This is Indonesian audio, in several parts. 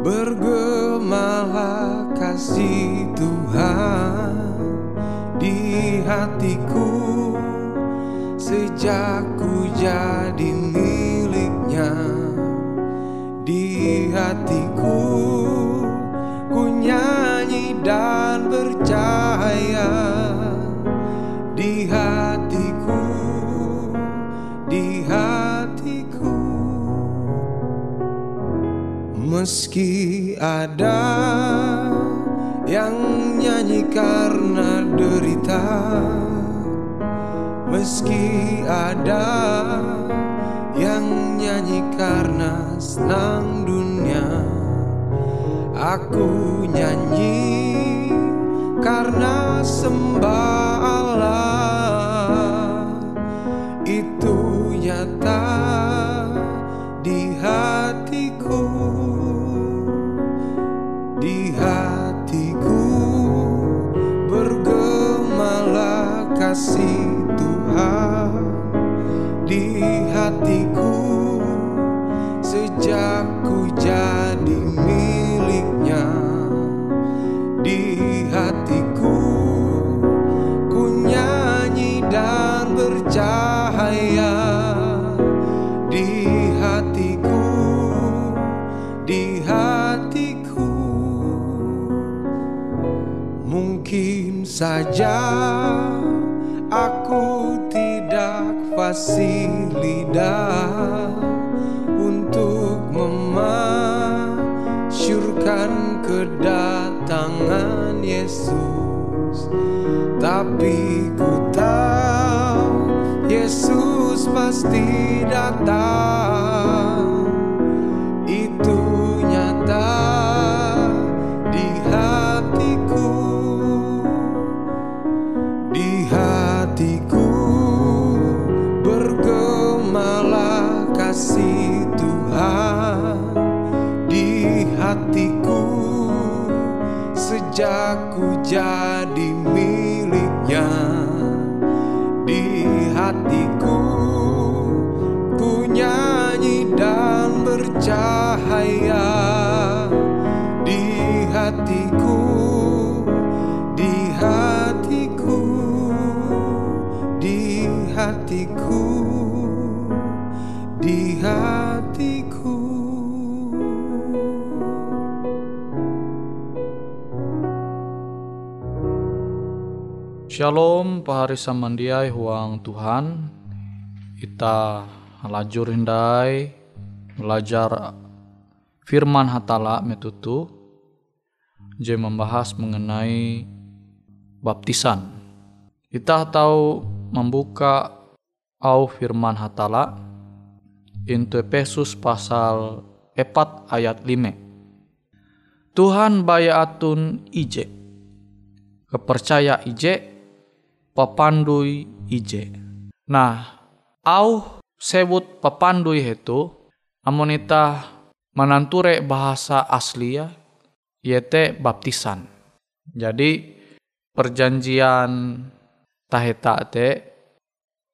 bergemalah kasih Tuhan Di hatiku. Sejak ku jadi miliknya Di hatiku ku nyanyi dan Meski ada yang nyanyi karena derita Meski ada yang nyanyi karena senang dunia Aku nyanyi karena sembah kasih Tuhan di hatiku. Sejak ku jadi miliknya di hatiku ku nyanyi dan bercahaya di hatiku di hatiku. Mungkin saja aku tidak fasih lidah untuk memasyurkan kedatangan Yesus. Tapi ku tahu Yesus pasti datang sejak ku jadi miliknya di hatiku. Ku nyanyi dan bercahaya Shalom pahari samandiai huang Tuhan. Kita lajur hindai Belajar firman hatala metutu. Je membahas mengenai baptisan. Kita tahu membuka au firman hatala. Into Efesus pasal 4 ayat 5 Tuhan bayaatun ije. Kepercaya ije papandui ije. Nah, au sebut papandui itu amonita mananture bahasa asli ya, yaitu baptisan. Jadi perjanjian taheta te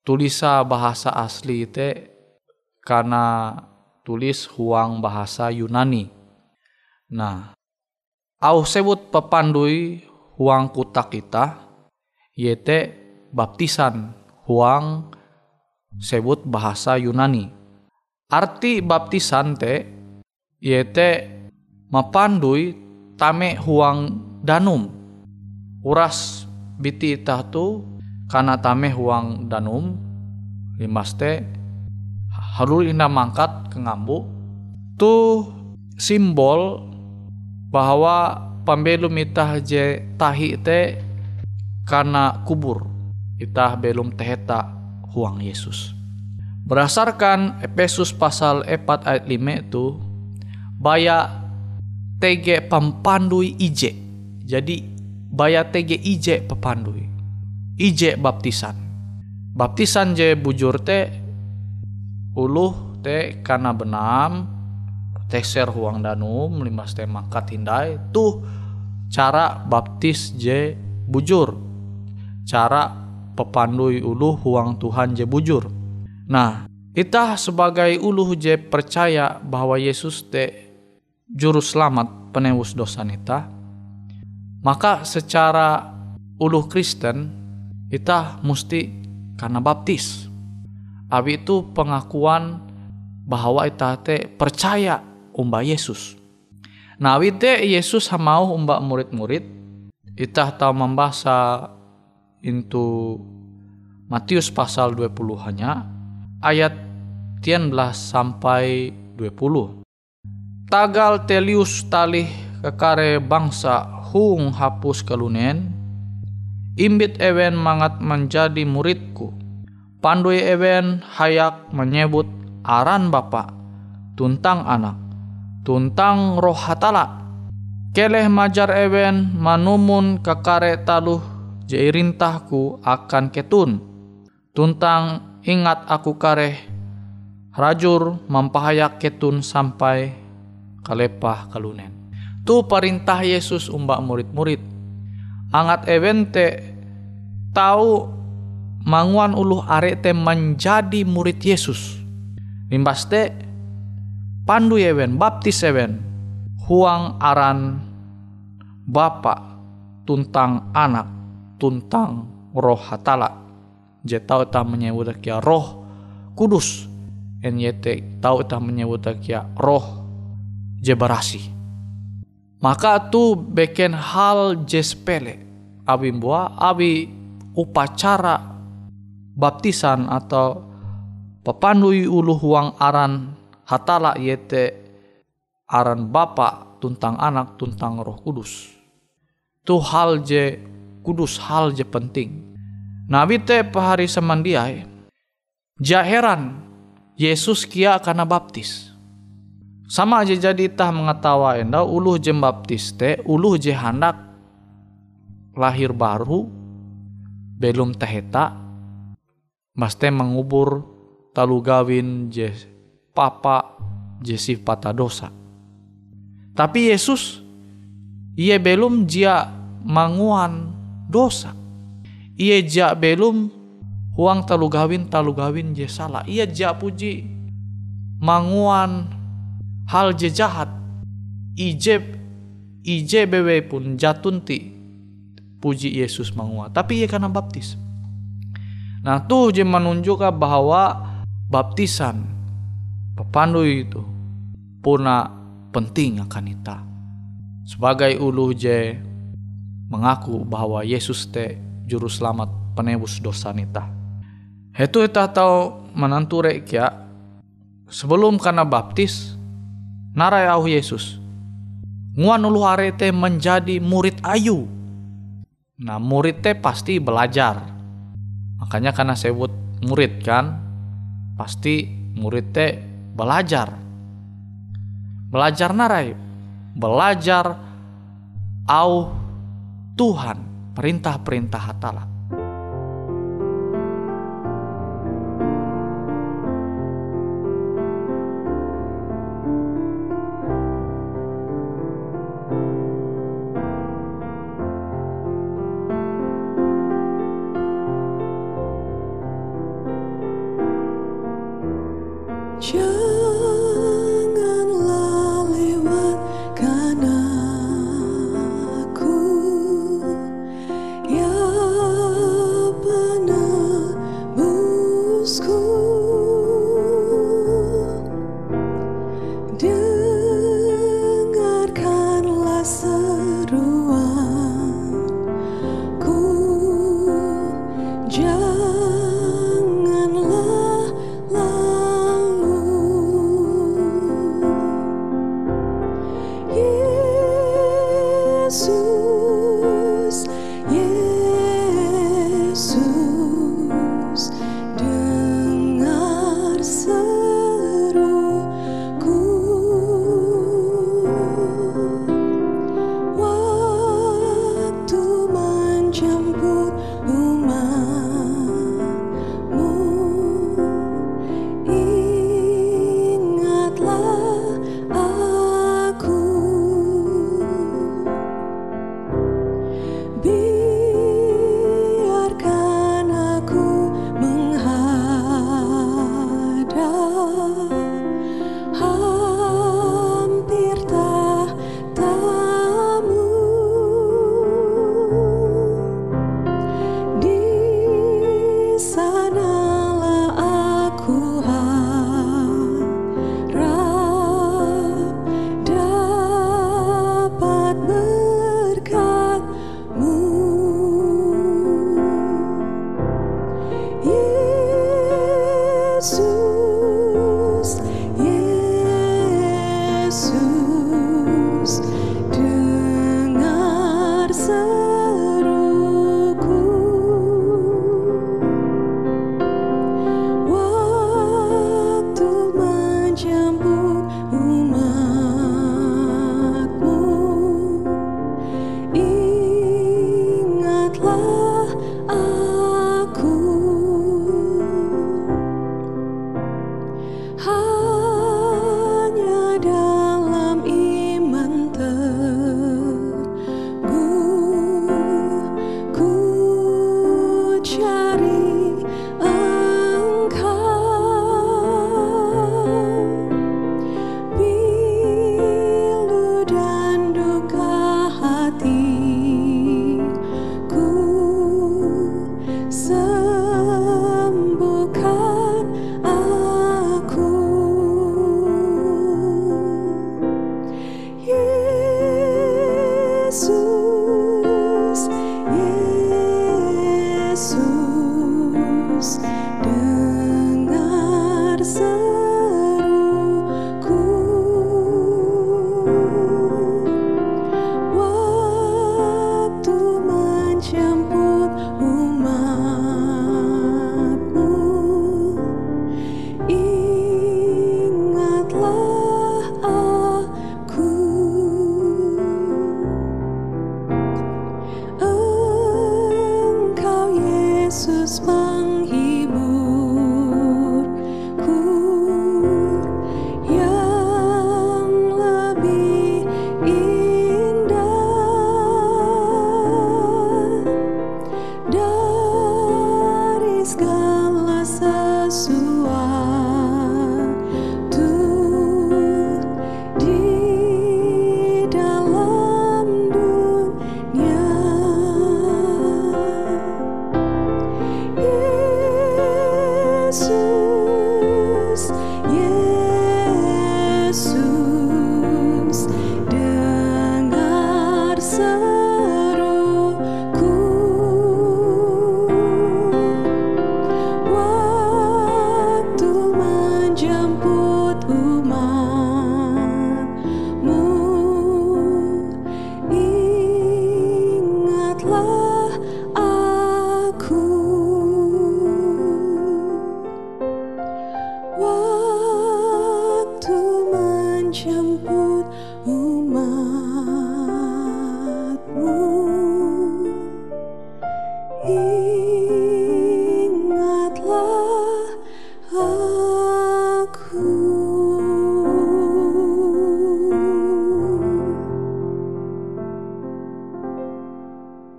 tulisa bahasa asli te karena tulis huang bahasa Yunani. Nah, au sebut papandui huang kuta kita yaitu baptisan huang sebut bahasa Yunani. Arti baptisan te yaitu mapandui tame huang danum. Uras biti itah tu karena tame huang danum. Limaste halul ina mangkat ke ngambu. Tu simbol bahwa pembelum itah je tahi te karena kubur itah belum teheta huang Yesus. Berdasarkan Efesus pasal 4 ayat 5 itu baya tege pampandui ije. Jadi baya tege ije papandui. Ije baptisan. Baptisan je bujur te uluh te karena benam teser huang danum limas te mangkat hindai tuh cara baptis je bujur cara pepandui uluh huang Tuhan je bujur nah itah sebagai uluh je percaya bahwa Yesus te juru selamat penebus dosa nita maka secara uluh Kristen itah mesti karena baptis abi itu pengakuan bahwa itah te percaya umba Yesus. Nah, wite Yesus mau umba murid-murid, itah tahu membaca into Matius pasal 20 hanya ayat 13 sampai 20. Tagal telius talih kekare bangsa hung hapus kelunen, imbit ewen mangat menjadi muridku. Pandui ewen hayak menyebut aran Bapak, tuntang anak, tuntang roh hatala. Keleh majar ewen manumun kekare taluh jairintahku akan ketun. Tuntang ingat aku kareh rajur mempahayak ketun sampai kalepah kalunen. Tu perintah Yesus umbak murid-murid. Angat ewen te tahu manguan uluh arete menjadi murid Yesus. Limbas te pandu ewen baptis ewen huang aran bapa tuntang anak tuntang roh hatala. Je tau ta menyebut kia roh kudus. En yete tau ta menyebut kia roh je berasi maka tu beken hal je sepele. Abi buah abi upacara baptisan atau pepandui ulu huang aran hatala yete aran bapa tuntang anak tuntang roh kudus. Tu hal je kudus hal je penting. Nabi te pahari semandiai jaheran Yesus kia karena baptis. Sama aja jadi tah mengetawa enda uluh je baptis te uluh je hendak lahir baru belum teheta maste mengubur talu gawin je papa jesi pata dosa. Tapi Yesus ia belum jia manguan dosa. Ia jia belum huang talu gawin talu gawin je salah. Ia jia puji manguan hal je jahat. Ije ije bewe pun jatunti puji Yesus manguan. Tapi ia karena baptis. Nah tuh je menunjukkan bahwa baptisan pepandu itu puna penting akan kita sebagai ulu je mengaku bahwa Yesus te juru selamat penebus dosa nita. Itu kita tahu menantu rekia sebelum karena baptis narai au Yesus. Nguan ulu arete menjadi murid ayu. Nah murid te pasti belajar. Makanya karena sebut murid kan pasti murid te belajar. Belajar narai. Belajar au Tuhan perintah-perintah hatala.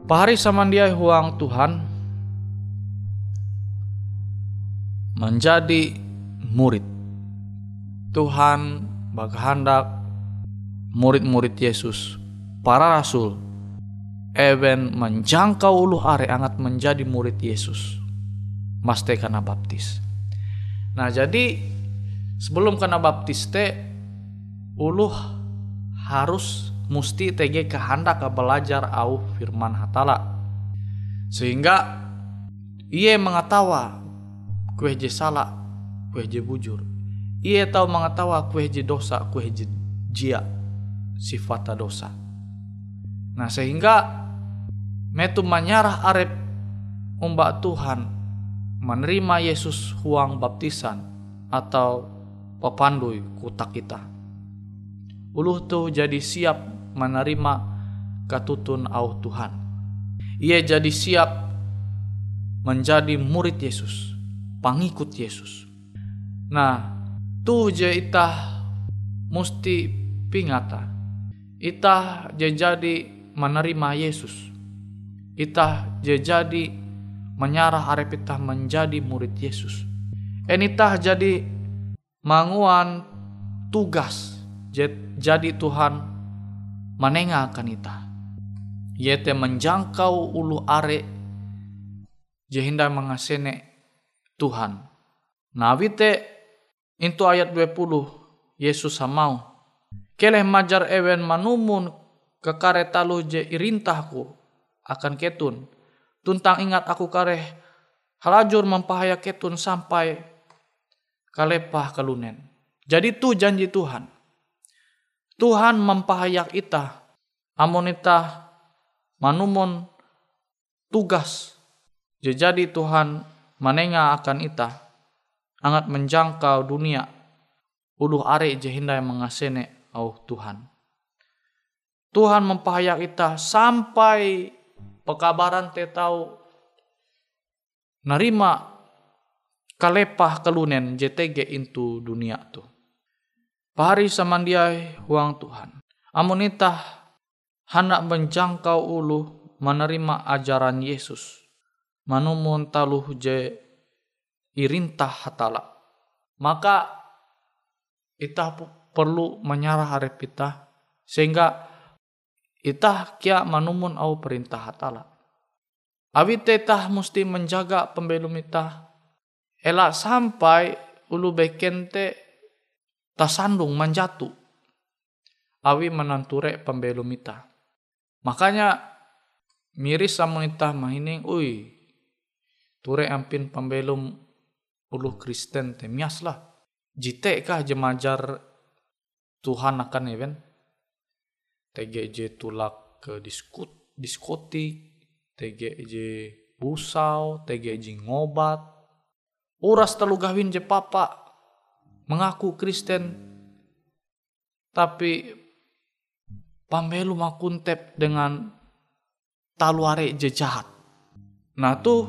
Pahari samandiai huang Tuhan menjadi murid. Tuhan berkehendak murid-murid Yesus, para rasul, even menjangkau ulu are angat menjadi murid Yesus. Maste karena baptis. Nah jadi sebelum kena baptis teh uluh harus musti tege kehendak ke belajar au firman hatala. Sehingga ia mengetawa kue je salah kue je bujur. Ia tahu mengetawa kue je dosa kue je jia sifat dosa. Nah sehingga metu menyarah arep umbak Tuhan menerima Yesus huang baptisan atau papandui kutak kita. Uluh tuh jadi siap menerima katutun au Tuhan. Ia jadi siap menjadi murid Yesus, pengikut Yesus. Nah, tuh je itah musti pingata. Itah je jadi menerima Yesus. Itah je jadi menyarah arep itah menjadi murid Yesus. Enitah jadi manguan tugas jadi Tuhan manenga akan ita. Yete menjangkau ulu are jehinda mengasene Tuhan. Nawite itu ayat 20 Yesus samau. Keleh majar ewen manumun kekare talu je irintahku akan ketun. Tuntang ingat aku kareh halajur mempahaya ketun sampai kalepah kelunen. Jadi tu janji Tuhan. Tuhan mempahayak ita. Amun ita manumun tugas. Jadi Tuhan menenga akan ita. Angat menjangkau dunia. Uluh are jehinda yang mengasene au Tuhan. Tuhan mempahayak ita sampai pekabaran te tahu narima kalepah kelunen JTG into dunia tu. Pahari samandiai huang Tuhan. Amunita hendak menjangkau ulu menerima ajaran Yesus. manumun taluh je irintah hatala maka pu- perlu menyarah harap itah sehingga itah kia manumun au perintah hatala awi tetah mesti menjaga pembelum itah elak sampai ulu bekente tasandung manjatu. Awi menanture pembelum itah makanya miris sama itah mahining ui ture ampin pembelum ulu Kristen temias lah jite kah jemajar Tuhan akan event TGJ tulak ke diskut diskotik TGJ busau TGJ ngobat. Uras telu gawin je papa mengaku Kristen tapi pambelu makuntep dengan taluare je jahat. Nah tuh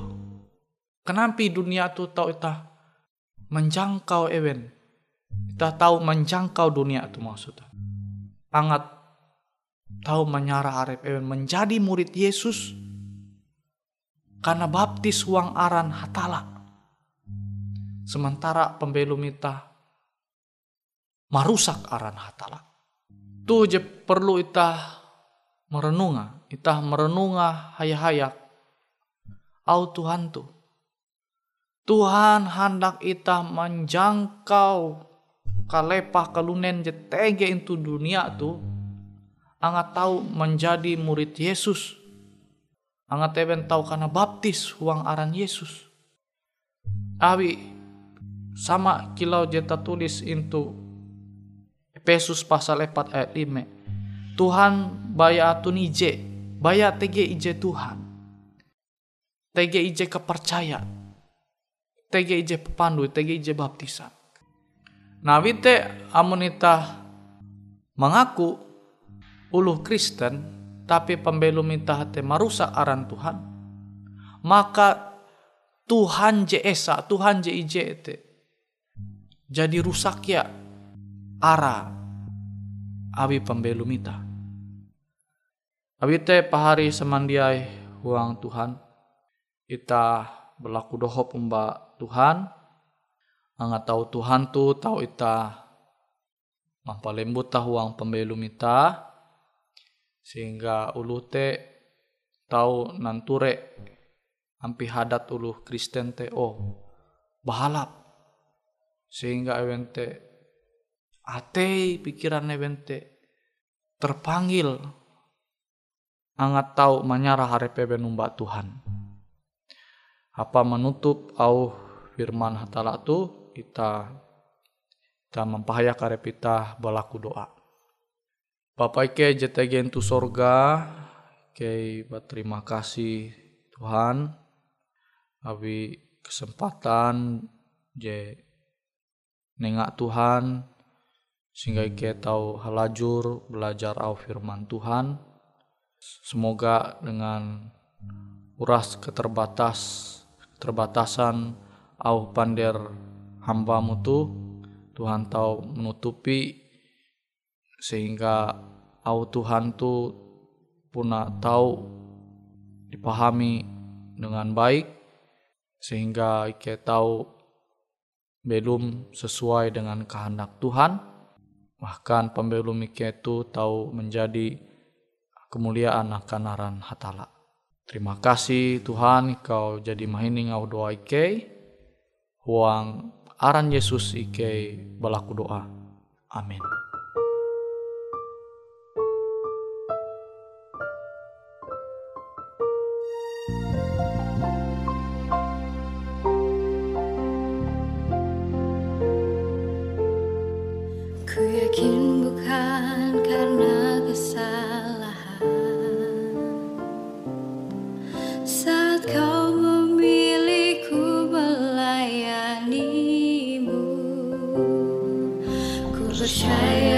kenapa dunia tuh tahu itah menjangkau event kita tahu menjangkau dunia itu maksudnya. Sangat tahu menyarah arep event menjadi murid Yesus karena baptis uang aran hatala. Sementara pembelum itah marusak aran hatala tuh je perlu itah merenunga itah merenunga hayak-hayak au Tuhan tuh Tuhan hendak itah menjangkau kalepah kalunen je tege itu dunia tu angat tahu menjadi murid Yesus. Angat even tahu karena baptis uang aran Yesus. Awi sama kilau jeta tulis itu Efesus pasal 4 ayat 5 Tuhan baya atun ije. Baya tege ije Tuhan. Tege ije kepercayaan. Tege ije pepandu tege ije baptisan. Nah, wite amunita mengaku uluh Kristen tapi pembelum ita hati marusak aran Tuhan. Maka Tuhan je esa Tuhan je ije jadi rusak ya ara abi pembelum ita abi te pahari semandiai huang Tuhan. Ita berlaku dohop umba Tuhan. Angat tahu Tuhan tu tahu ita mampalembut tahu uang pembelum ita sehingga ulu te tahu nanture ampi hadat ulu Kristen te oh bahalap. Sehingga evente ate pikiran evente terpanggil. Angat tahu menyarah harepe benumba Tuhan. Apa menutup au firman hatala tu kita kita mempahaya karep kita balaku doa. Bapak Ike jetegen tu sorga, ke berterima kasih Tuhan, abi kesempatan je nengak Tuhan, sehingga Ike tahu halajur belajar au firman Tuhan. Semoga dengan uras keterbatas keterbatasan au pander hambamu tuh Tuhan tahu menutupi sehingga au Tuhan tuh puna tahu dipahami dengan baik sehingga Ike tahu belum sesuai dengan kehendak Tuhan bahkan pembelum Ike itu tahu menjadi kemuliaan akan aran hatala terima kasih Tuhan kau jadi mahining au doa Ike huang aran Yesus ike balaku doa. Amin. Ku percaya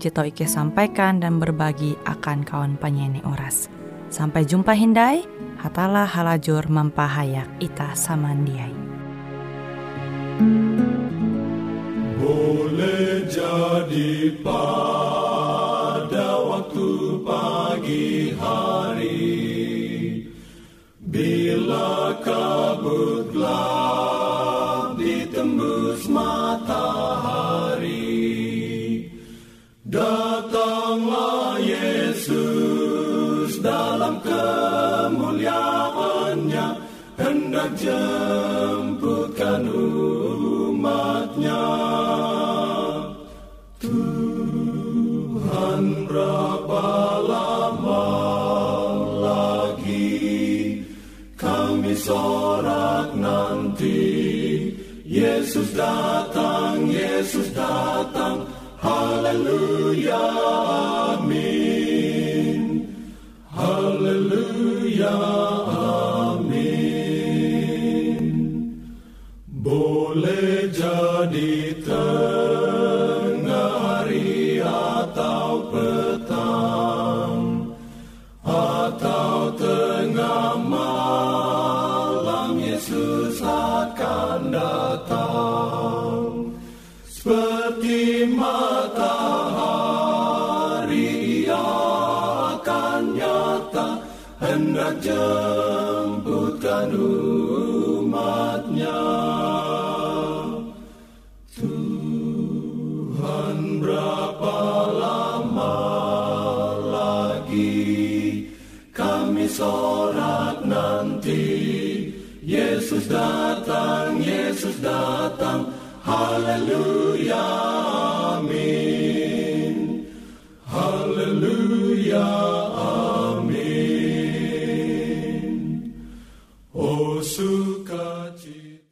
Jito Ike sampaikan dan berbagi akan kawan penyanyi oras. Sampai jumpa Hindai, hatalah halajur mempahayak ita samandiai. Boleh jadi pada waktu pagi hari Bila kabut gelap Yesus datang, Yesus datang. Haleluya, amin. Haleluya, amin. Boleh jadi di tengah hari atau petang haleluya,